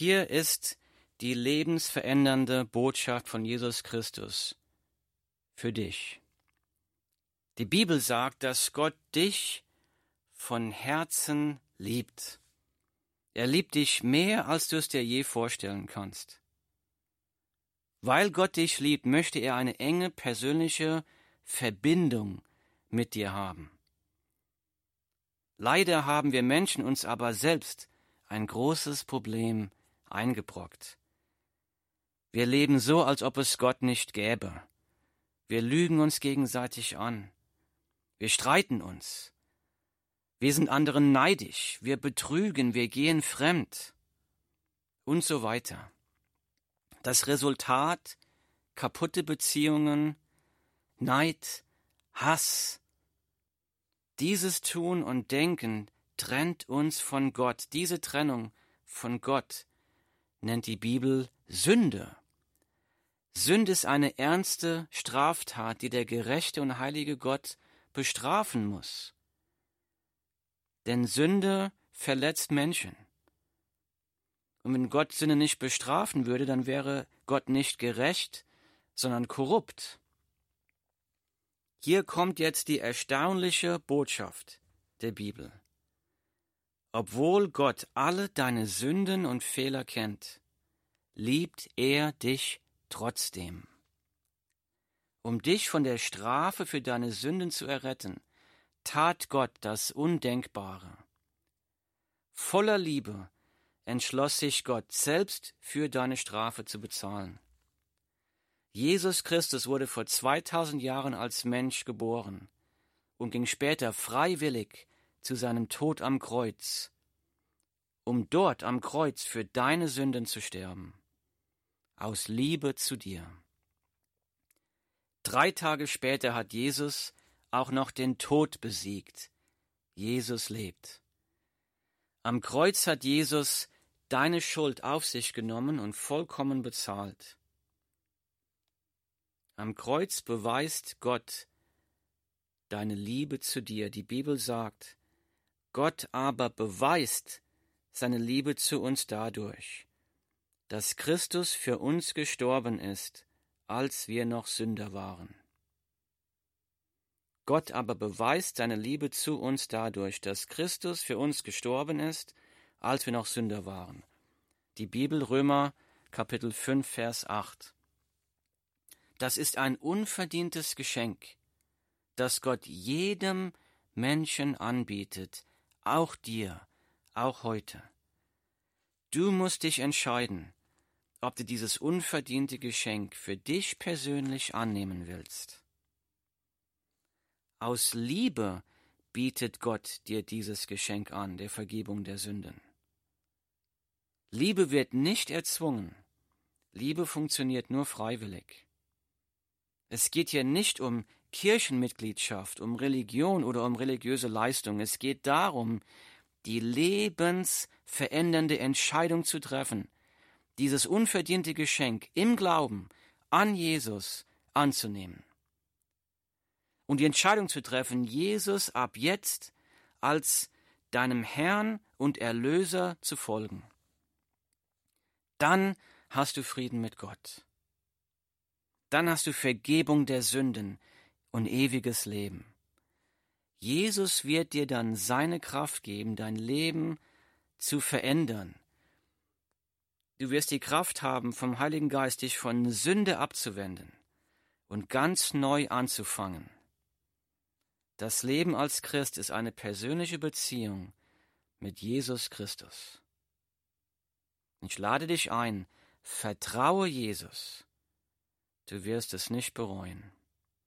Hier ist die lebensverändernde Botschaft von Jesus Christus für dich. Die Bibel sagt, dass Gott dich von Herzen liebt. Er liebt dich mehr, als du es dir je vorstellen kannst. Weil Gott dich liebt, möchte er eine enge persönliche Verbindung mit dir haben. Leider haben wir Menschen uns aber selbst ein großes Problem eingebrockt. Wir leben so, als ob es Gott nicht gäbe. Wir lügen uns gegenseitig an. Wir streiten uns. Wir sind anderen neidisch. Wir betrügen. Wir gehen fremd. Und so weiter. Das Resultat kaputte Beziehungen, Neid, Hass. Dieses Tun und Denken trennt uns von Gott. Diese Trennung von Gott nennt die Bibel Sünde. Sünde ist eine ernste Straftat, die der gerechte und heilige Gott bestrafen muss. Denn Sünde verletzt Menschen. Und wenn Gott Sünde nicht bestrafen würde, dann wäre Gott nicht gerecht, sondern korrupt. Hier kommt jetzt die erstaunliche Botschaft der Bibel. Obwohl Gott alle deine Sünden und Fehler kennt, liebt er dich trotzdem. Um dich von der Strafe für deine Sünden zu erretten, tat Gott das Undenkbare. Voller Liebe entschloss sich Gott selbst für deine Strafe zu bezahlen. Jesus Christus wurde vor 2000 Jahren als Mensch geboren und ging später freiwillig zu seinem Tod am Kreuz, um dort am Kreuz für deine Sünden zu sterben aus Liebe zu dir. Drei Tage später hat Jesus auch noch den Tod besiegt. Jesus lebt. Am Kreuz hat Jesus deine Schuld auf sich genommen und vollkommen bezahlt. Am Kreuz beweist Gott deine Liebe zu dir. Die Bibel sagt, Gott aber beweist seine Liebe zu uns dadurch, dass Christus für uns gestorben ist, als wir noch Sünder waren. Gott aber beweist seine Liebe zu uns dadurch, dass Christus für uns gestorben ist, als wir noch Sünder waren. Die Bibel Römer Kapitel 5 Vers 8. Das ist ein unverdientes Geschenk, das Gott jedem Menschen anbietet, auch dir, auch heute. Du musst dich entscheiden, ob du dieses unverdiente Geschenk für dich persönlich annehmen willst. Aus Liebe bietet Gott dir dieses Geschenk an, der Vergebung der Sünden. Liebe wird nicht erzwungen. Liebe funktioniert nur freiwillig. Es geht hier nicht um Kirchenmitgliedschaft, um Religion oder um religiöse Leistung. Es geht darum, die lebensverändernde Entscheidung zu treffen, dieses unverdiente Geschenk im Glauben an Jesus anzunehmen. Und die Entscheidung zu treffen, Jesus ab jetzt als deinem Herrn und Erlöser zu folgen. Dann hast du Frieden mit Gott. Dann hast du Vergebung der Sünden und ewiges Leben. Jesus wird dir dann seine Kraft geben, dein Leben zu verändern, Du wirst die Kraft haben, vom Heiligen Geist dich von Sünde abzuwenden und ganz neu anzufangen. Das Leben als Christ ist eine persönliche Beziehung mit Jesus Christus. Ich lade dich ein, vertraue Jesus. Du wirst es nicht bereuen.